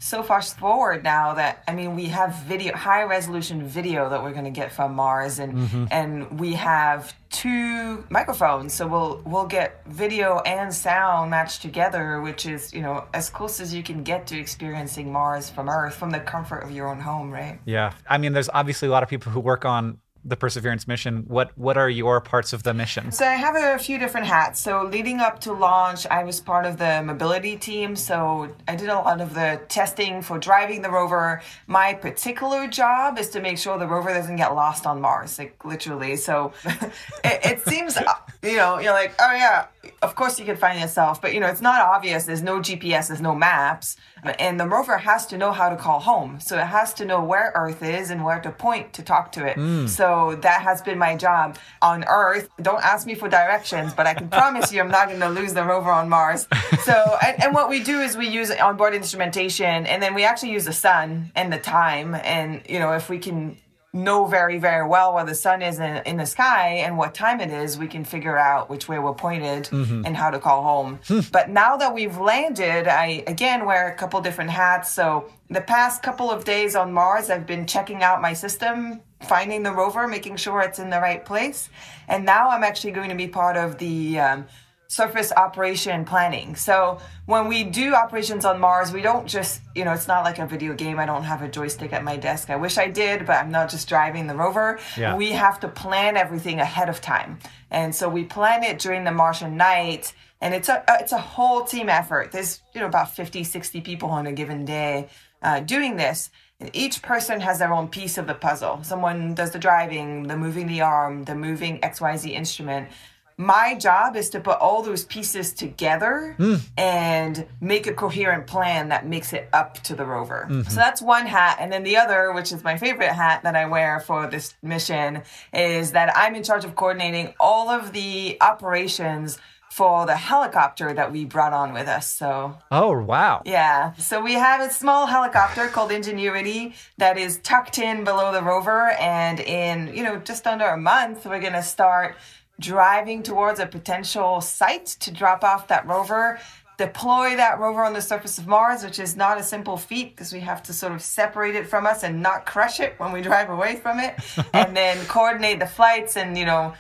so fast forward now that I mean we have video high resolution video that we're going to get from Mars and mm-hmm. and we have two microphones. So we'll we'll get video and sound matched together which is you know as close as you can get to experiencing Mars from Earth from the comfort of your own home right? Yeah. I mean there's obviously a lot of people who work on the Perseverance mission. What what are your parts of the mission? So I have a few different hats. So leading up to launch, I was part of the mobility team. So I did a lot of the testing for driving the rover. My particular job is to make sure the rover doesn't get lost on Mars, like literally. So it, it seems, you know, you're like, oh yeah, of course you can find yourself, but you know, it's not obvious. There's no GPS, there's no maps, and the rover has to know how to call home. So it has to know where Earth is and where to point to talk to it. Mm. So that has been my job on Earth. Don't ask me for directions, but I can promise you I'm not going to lose the rover on Mars. So, and, and what we do is we use onboard instrumentation, and then we actually use the sun and the time, and you know, if we can know very, very well where the sun is in, in, the sky and what time it is, we can figure out which way we're pointed mm-hmm. and how to call home. Hmm. but now that we've landed, I again wear a couple different hats. So the past couple of days on Mars, I've been checking out my system, finding the rover, making sure it's in the right place. And now I'm actually going to be part of the um, surface operation planning. So when we do operations on Mars, we don't just, you know, it's not like a video game. I don't have a joystick at my desk. I wish I did, but I'm not just driving the rover. Yeah. We have to plan everything ahead of time. And so we plan it during the Martian night and it's a it's a whole team effort. There's, you know, about 50, 60 people on a given day uh, doing this. And each person has their own piece of the puzzle. Someone does the driving, the moving the arm, the moving XYZ instrument my job is to put all those pieces together mm. and make a coherent plan that makes it up to the rover. Mm-hmm. So that's one hat. And then the other, which is my favorite hat that I wear for this mission, is that I'm in charge of coordinating all of the operations for the helicopter that we brought on with us. So Oh wow. Yeah. So we have a small helicopter called Ingenuity that is tucked in below the rover and in, you know, just under a month we're going to start driving towards a potential site to drop off that rover, deploy that rover on the surface of Mars, which is not a simple feat because we have to sort of separate it from us and not crush it when we drive away from it, and then coordinate the flights and, you know,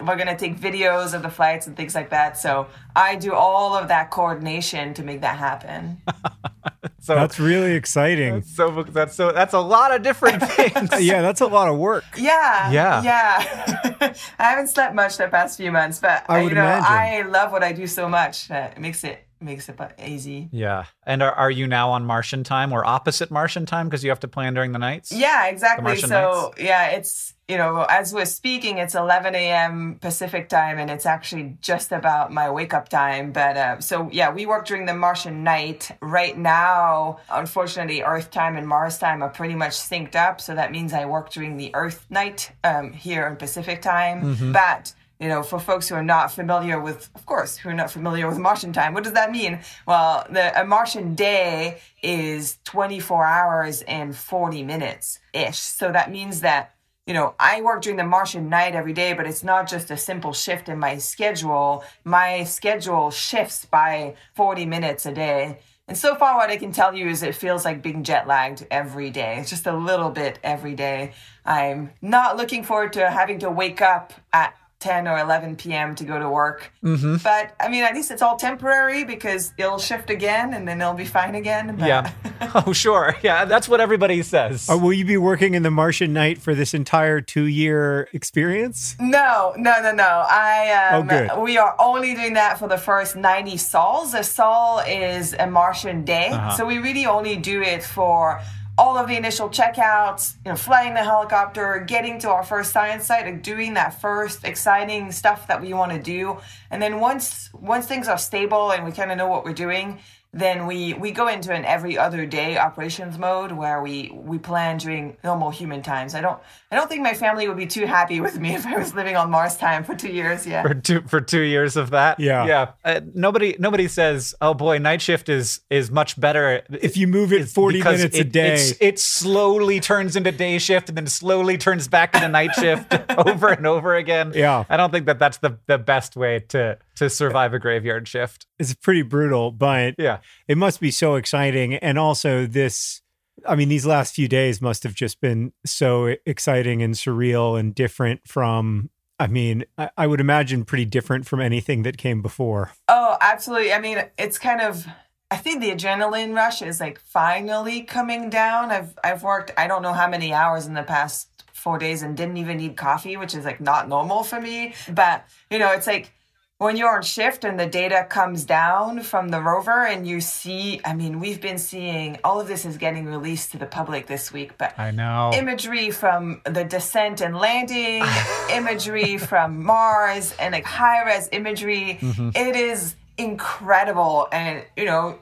we're going to take videos of the flights and things like that. So I do all of that coordination to make that happen. so that's really exciting. That's so that's so that's a lot of different things. yeah, that's a lot of work. Yeah. Yeah. Yeah. I haven't slept much the past few months, but I uh, would you know, imagine. I love what I do so much that it makes it makes it easy. Yeah. And are, are you now on Martian time or opposite Martian time because you have to plan during the nights? Yeah, exactly. So, nights? yeah, it's, you know, as we're speaking, it's 11 a.m. Pacific time and it's actually just about my wake up time. But uh, so, yeah, we work during the Martian night. Right now, unfortunately, Earth time and Mars time are pretty much synced up. So that means I work during the Earth night um, here in Pacific time. Mm-hmm. But you know, for folks who are not familiar with, of course, who are not familiar with Martian time, what does that mean? Well, the, a Martian day is 24 hours and 40 minutes ish. So that means that, you know, I work during the Martian night every day, but it's not just a simple shift in my schedule. My schedule shifts by 40 minutes a day. And so far, what I can tell you is it feels like being jet lagged every day. Just a little bit every day. I'm not looking forward to having to wake up at 10 or 11 p.m. to go to work. Mm-hmm. But I mean, at least it's all temporary because it'll shift again and then it'll be fine again. But... Yeah. Oh, sure. Yeah. That's what everybody says. Or will you be working in the Martian night for this entire two year experience? No, no, no, no. I, um, oh, good. we are only doing that for the first 90 sols. A sol is a Martian day. Uh-huh. So we really only do it for all of the initial checkouts, you know, flying the helicopter, getting to our first science site, doing that first exciting stuff that we want to do. And then once once things are stable and we kind of know what we're doing, then we we go into an every other day operations mode where we we plan during normal human times. I don't I don't think my family would be too happy with me if I was living on Mars time for two years. Yeah, for two for two years of that. Yeah. yeah. Uh, nobody nobody says, "Oh boy, night shift is is much better." If you move it 40 because minutes a day. it's- it slowly turns into day shift and then slowly turns back into night shift over and over again. Yeah. I don't think that that's the the best way to to survive a graveyard shift. It's pretty brutal, but Yeah. it must be so exciting. And also, this, I mean, these last few days must have just been so exciting and surreal and different from, I mean, I, I would imagine pretty different from anything that came before. Oh, absolutely. I mean, it's kind of I think the adrenaline rush is like finally coming down. I've I've worked I don't know how many hours in the past 4 days and didn't even need coffee, which is like not normal for me, but you know, it's like when you're on shift and the data comes down from the rover and you see I mean, we've been seeing all of this is getting released to the public this week, but I know. imagery from the descent and landing, imagery from Mars, and like high res imagery. Mm-hmm. It is incredible. And, you know,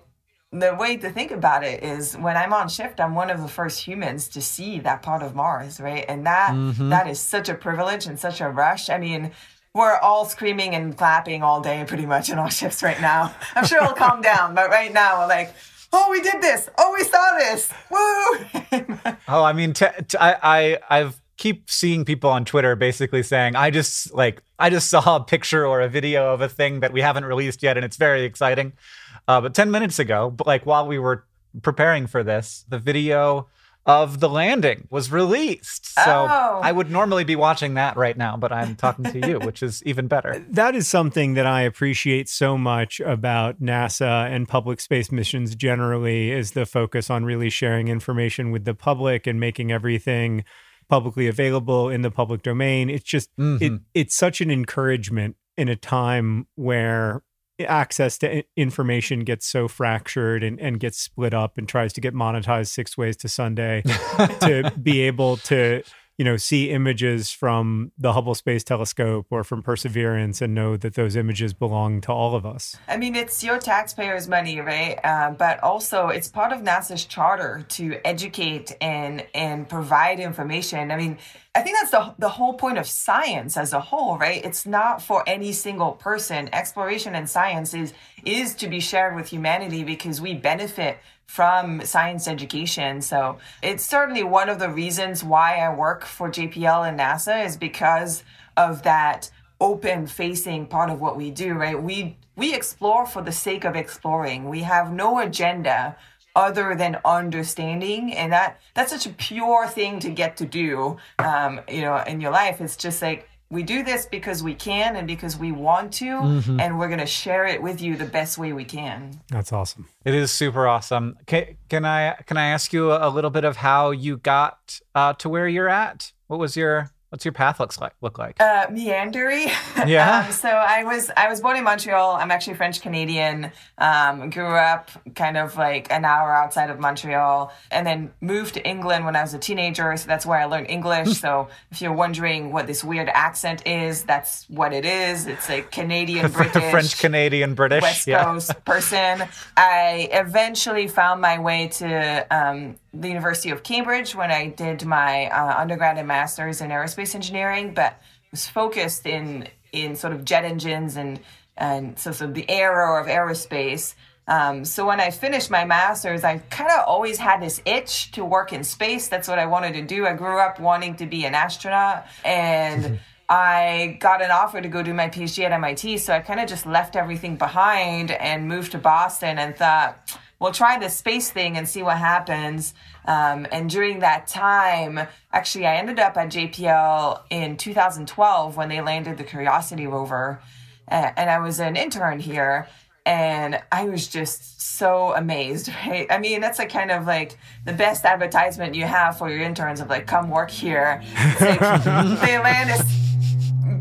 the way to think about it is when I'm on shift, I'm one of the first humans to see that part of Mars, right? And that mm-hmm. that is such a privilege and such a rush. I mean, we're all screaming and clapping all day pretty much in our shifts right now. I'm sure it'll calm down, but right now we're like, oh, we did this. Oh, we saw this. Woo! Oh, I mean, t- t- I, I, I've keep seeing people on Twitter basically saying, "I just like, I just saw a picture or a video of a thing that we haven't released yet, and it's very exciting." Uh, but ten minutes ago, like while we were preparing for this, the video of the landing was released. So Oh. I would normally be watching that right now, but I'm talking to you, which is even better. That is something that I appreciate so much about NASA and public space missions generally is the focus on really sharing information with the public and making everything publicly available in the public domain. It's just it mm-hmm. it's such an encouragement in a time where access to information gets so fractured and, and gets split up and tries to get monetized six ways to Sunday to be able to you know see images from the Hubble Space Telescope or from Perseverance and know that those images belong to all of us. I mean, it's your taxpayers' money, right? Uh, but also, it's part of NASA's charter to educate and and provide information. I mean, I think that's the the whole point of science as a whole, right? It's not for any single person. Exploration and science is is to be shared with humanity because we benefit from science education. So it's certainly one of the reasons why I work for JPL and NASA is because of that open facing part of what we do, right? We we explore for the sake of exploring. We have no agenda other than understanding and that that's such a pure thing to get to do um, you know in your life it's just like we do this because we can and because we want to and we're going to share it with you the best way we can That's awesome. It is super awesome. Can, can I can I ask you a little bit of how you got uh, to where you're at? What was your what's your path looks like look like? uh, meandery. Yeah. um, so I was I was born in Montreal. I'm actually French Canadian. Um, grew up kind of like an hour outside of Montreal, and then moved to England when I was a teenager. So that's where I learned English. so if you're wondering what this weird accent is, that's what it is. It's like Canadian British. French Canadian British. West yeah. Coast person. I eventually found my way to um, the University of Cambridge when I did my uh, undergrad and master's in aerospace engineering, but was focused in in sort of jet engines and and so, so the era of aerospace. Um, so when I finished my master's, I kind of always had this itch to work in space. That's what I wanted to do. I grew up wanting to be an astronaut and. I got an offer to go do my PhD at MIT, so I kind of just left everything behind and moved to Boston and thought, we'll try this space thing and see what happens. Um, and during that time, actually, I ended up at JPL in 2012 when they landed the Curiosity rover, and I was an intern here. And I was just so amazed, right? I mean, that's like kind of like the best advertisement you have for your interns of like, come work here. Like, they land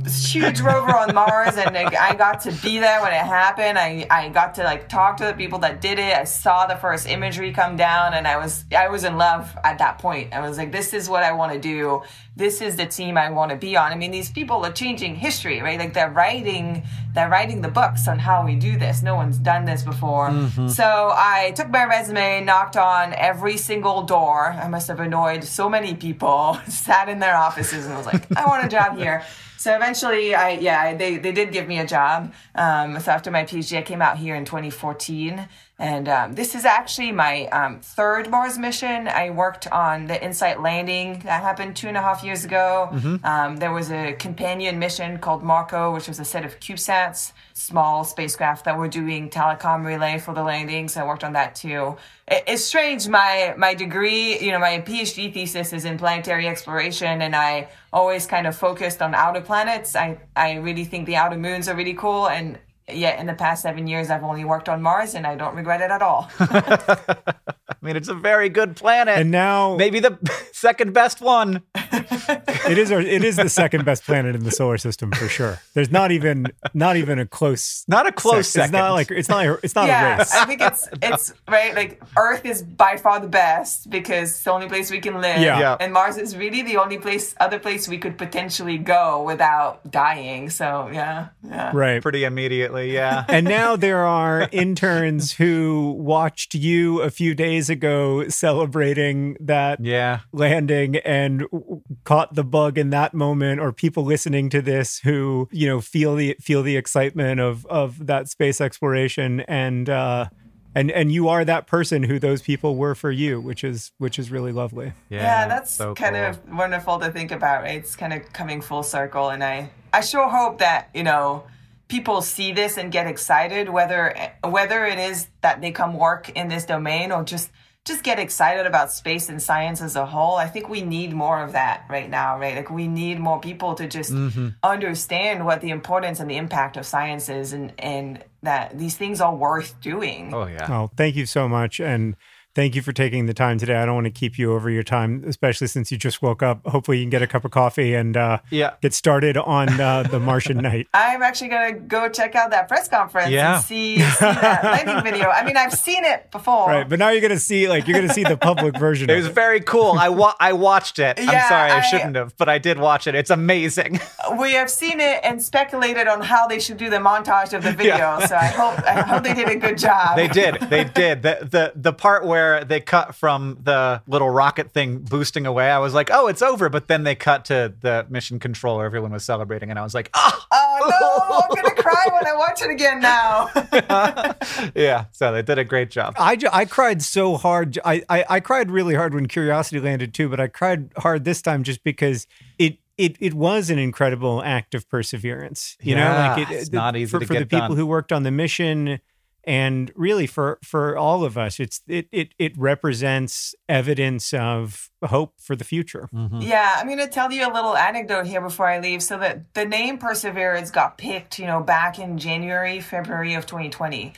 huge rover on Mars, and like, I got to be there when it happened. I, I got to like talk to the people that did it. I saw the first imagery come down, and I was I was in love at that point. I was like, this is what I want to do. This is the team I want to be on. I mean, these people are changing history, right? Like they're writing they're writing the books on how we do this. No one's done this before. Mm-hmm. So I took my resume, knocked on every single door. I must have annoyed so many people, sat in their offices and was like, I want a job here. So eventually, I yeah, they, they did give me a job. Um, so after my PhD, I came out here in 2014, and um, this is actually my um, third Mars mission. I worked on the InSight landing that happened two and a half years ago. Um, there was a companion mission called Marco, which was a set of CubeSats, small spacecraft that were doing telecom relay for the landing. So I worked on that too. It, it's strange. My my degree, you know, my PhD thesis is in planetary exploration, and I always kind of focused on outer planets. I I really think the outer moons are really cool, and yet in the past seven years, I've only worked on Mars, and I don't regret it at all. I mean, it's a very good planet. And now maybe the second best one. it is our, it is the second best planet in the solar system for sure. There's not even not even a close Not a close sec- It's not like it's not a- it's not a race. I think it's it's right. Like Earth is by far the best because it's the only place we can live. Yeah. Yeah. And Mars is really the only place, other place we could potentially go without dying. So yeah, yeah. Right. Pretty immediately, yeah. And now there are interns who watched you a few days ago celebrating that yeah. landing and w- caught the bug in that moment or people listening to this who you know feel the feel the excitement of of that space exploration and uh and and you are that person who those people were for you which is which is really lovely Yeah, Yeah, that's so kind cool. of wonderful to think about. Right? It's kind of coming full circle, and I I sure hope that you know people see this and get excited, whether whether it is that they come work in this domain or just just get excited about space and science as a whole. I think we need more of that right now, right? Like we need more people to just Mm-hmm. understand what the importance and the impact of science is, and and that these things are worth doing. Oh yeah. oh thank you so much and thank you for taking the time today i don't want to keep you over your time especially since you just woke up hopefully you can get a cup of coffee and uh Yeah. get started on uh, the martian night I'm actually gonna go check out that press conference Yeah. and see, see that landing video. I mean, I've seen it before. right but now you're gonna see like you're gonna see the public version It of was it. very cool. I wa- I watched it. I'm sorry I, I- shouldn't have, but I did watch it. It's amazing. We have seen it and speculated on how they should do the montage of the video. Yeah. So I hope I hope they did a good job. They did. They did. The the the part where they cut from the little rocket thing boosting away, I was like, "Oh, it's over." But then they cut to the mission controller. Everyone was celebrating, and I was like, "Oh, Oh no! I'm gonna cry when I watch it again now. yeah." So they did a great job. I, ju- I cried so hard. I, I I cried really hard when Curiosity landed too, but I cried hard this time just because it it it was an incredible act of perseverance. You know, like it, it's the- not easy for, to for the people done. who worked on the mission, and really for for all of us. It's it it it represents evidence of hope for the future. Mm-hmm. Yeah, I'm going to tell you a little anecdote here before I leave. So that the name Perseverance got picked, you know, back in January, February of 2020.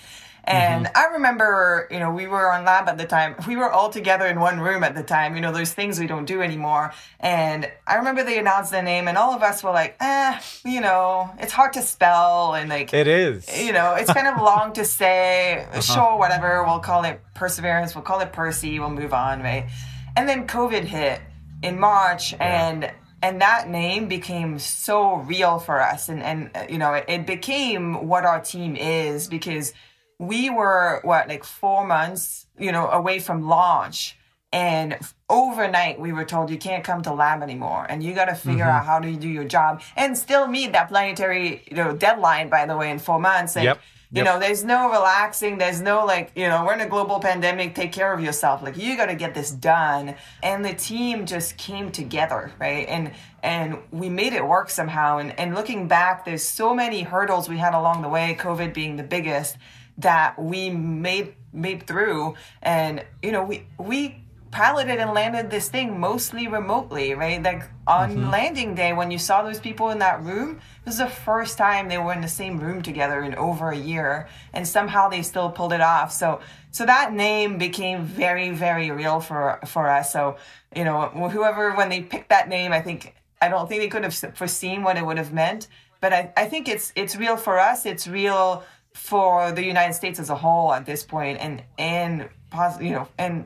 And Mm-hmm. I remember, you know, we were on lab at the time. We were all together in one room at the time. You know, there's things we don't do anymore. And I remember they announced the name, and all of us were like, eh, you know, it's hard to spell. And like, It is. you know, it's kind of long to say. Sure, whatever. We'll call it Perseverance. We'll call it Percy. We'll move on, right? And then COVID hit in March, and and that name became so real for us, and and you know, it, it became what our team is because we were what like four months, you know, away from launch. And overnight, we were told you can't come to lab anymore, and you got to figure Mm-hmm. out how to do your job and still meet that planetary, you know, deadline. By the way, in four months. And, Yep. You Yep. know, there's no relaxing. There's no like, you know, we're in a global pandemic. Take care of yourself. Like you got to get this done. And the team just came together, right? And and we made it work somehow. And and looking back, there's so many hurdles we had along the way. COVID being the biggest that we made made through. And you know, we we piloted and landed this thing mostly remotely, right? Like on mm-hmm. landing day, when you saw those people in that room, it was the first time they were in the same room together in over a year, and somehow they still pulled it off. So, so that name became very, very real for for us. So, you know, whoever when they picked that name, I think I don't think they could have foreseen what it would have meant, but I, I think it's it's real for us. It's real for the United States as a whole at this point, and and pos- you know and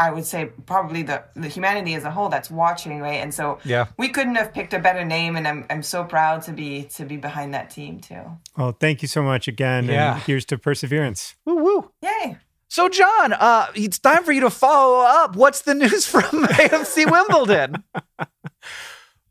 I would say probably the, the humanity as a whole that's watching, right? And so Yeah. we couldn't have picked a better name, and I'm I'm so proud to be to be behind that team too. Well, thank you so much again. Yeah. And here's to perseverance. Woo woo. Yay! So, John, uh, it's time for you to follow up. What's the news from AFC Wimbledon?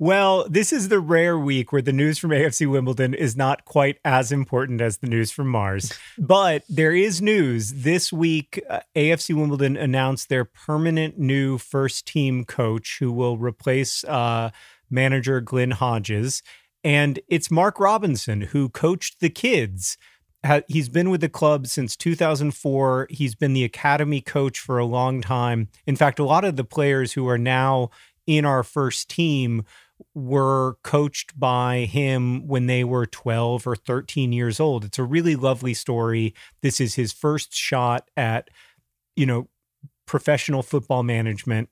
Well, this is the rare week where the news from AFC Wimbledon is not quite as important as the news from Mars. But there is news. This week, uh, AFC Wimbledon announced their permanent new first team coach who will replace uh, manager Glyn Hodges. And it's Mark Robinson, who coached the kids. He's been with the club since 2004. He's been the academy coach for a long time. In fact, a lot of the players who are now in our first team were coached by him when they were 12 or 13 years old. It's a really lovely story. This is his first shot at, you know, professional football management.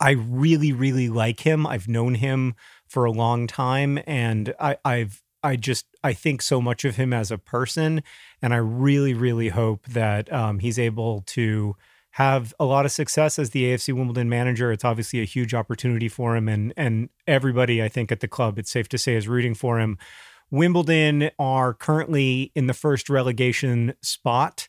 I really, really like him. I've known him for a long time and I, I've I just I think so much of him as a person, and I really, really hope that um, he's able to have a lot of success as the AFC Wimbledon manager. It's obviously a huge opportunity for him, and and everybody I think at the club, it's safe to say, is rooting for him. Wimbledon are currently in the first relegation spot.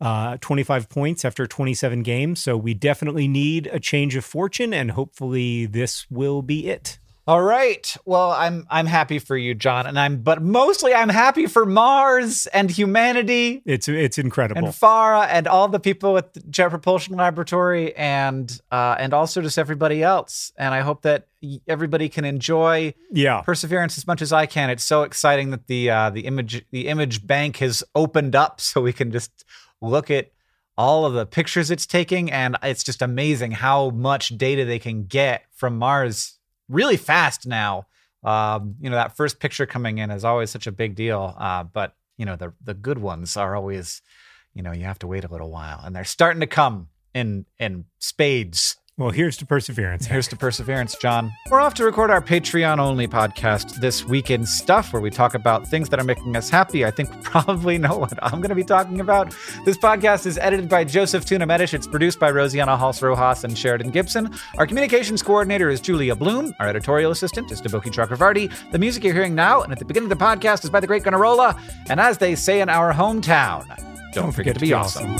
Uh, 25 points after 27 games. So we definitely need a change of fortune, and hopefully this will be it. All right. Well, I'm I'm happy for you, John, and I'm but mostly I'm happy for Mars and humanity It's it's incredible. and Farah and all the people at the Jet Propulsion Laboratory and uh, and also just everybody else. And I hope that everybody can enjoy yeah. Perseverance as much as I can. It's so exciting that the uh, the image the image bank has opened up so we can just look at all of the pictures it's taking, and it's just amazing how much data they can get from Mars really fast now. Um, you know that first picture coming in is always such a big deal, uh, but you know the the good ones are always, you know, you have to wait a little while, and they're starting to come in in spades. Well, here's to perseverance. Here's to perseverance, John. We're off to record our Patreon only podcast this Weekend stuff where we talk about things that are making us happy. I think we probably know what I'm going to be talking about. This podcast is edited by Joseph Tuna Medina. It's produced by Rosianna Halse Rojas and Sheridan Gibson. Our communications coordinator is Julia Bloom. Our editorial assistant is Deboki Chakravarti. The music you're hearing now and at the beginning of the podcast is by the great Gunnarolla. And as they say in our hometown, don't, forget, to be, awesome.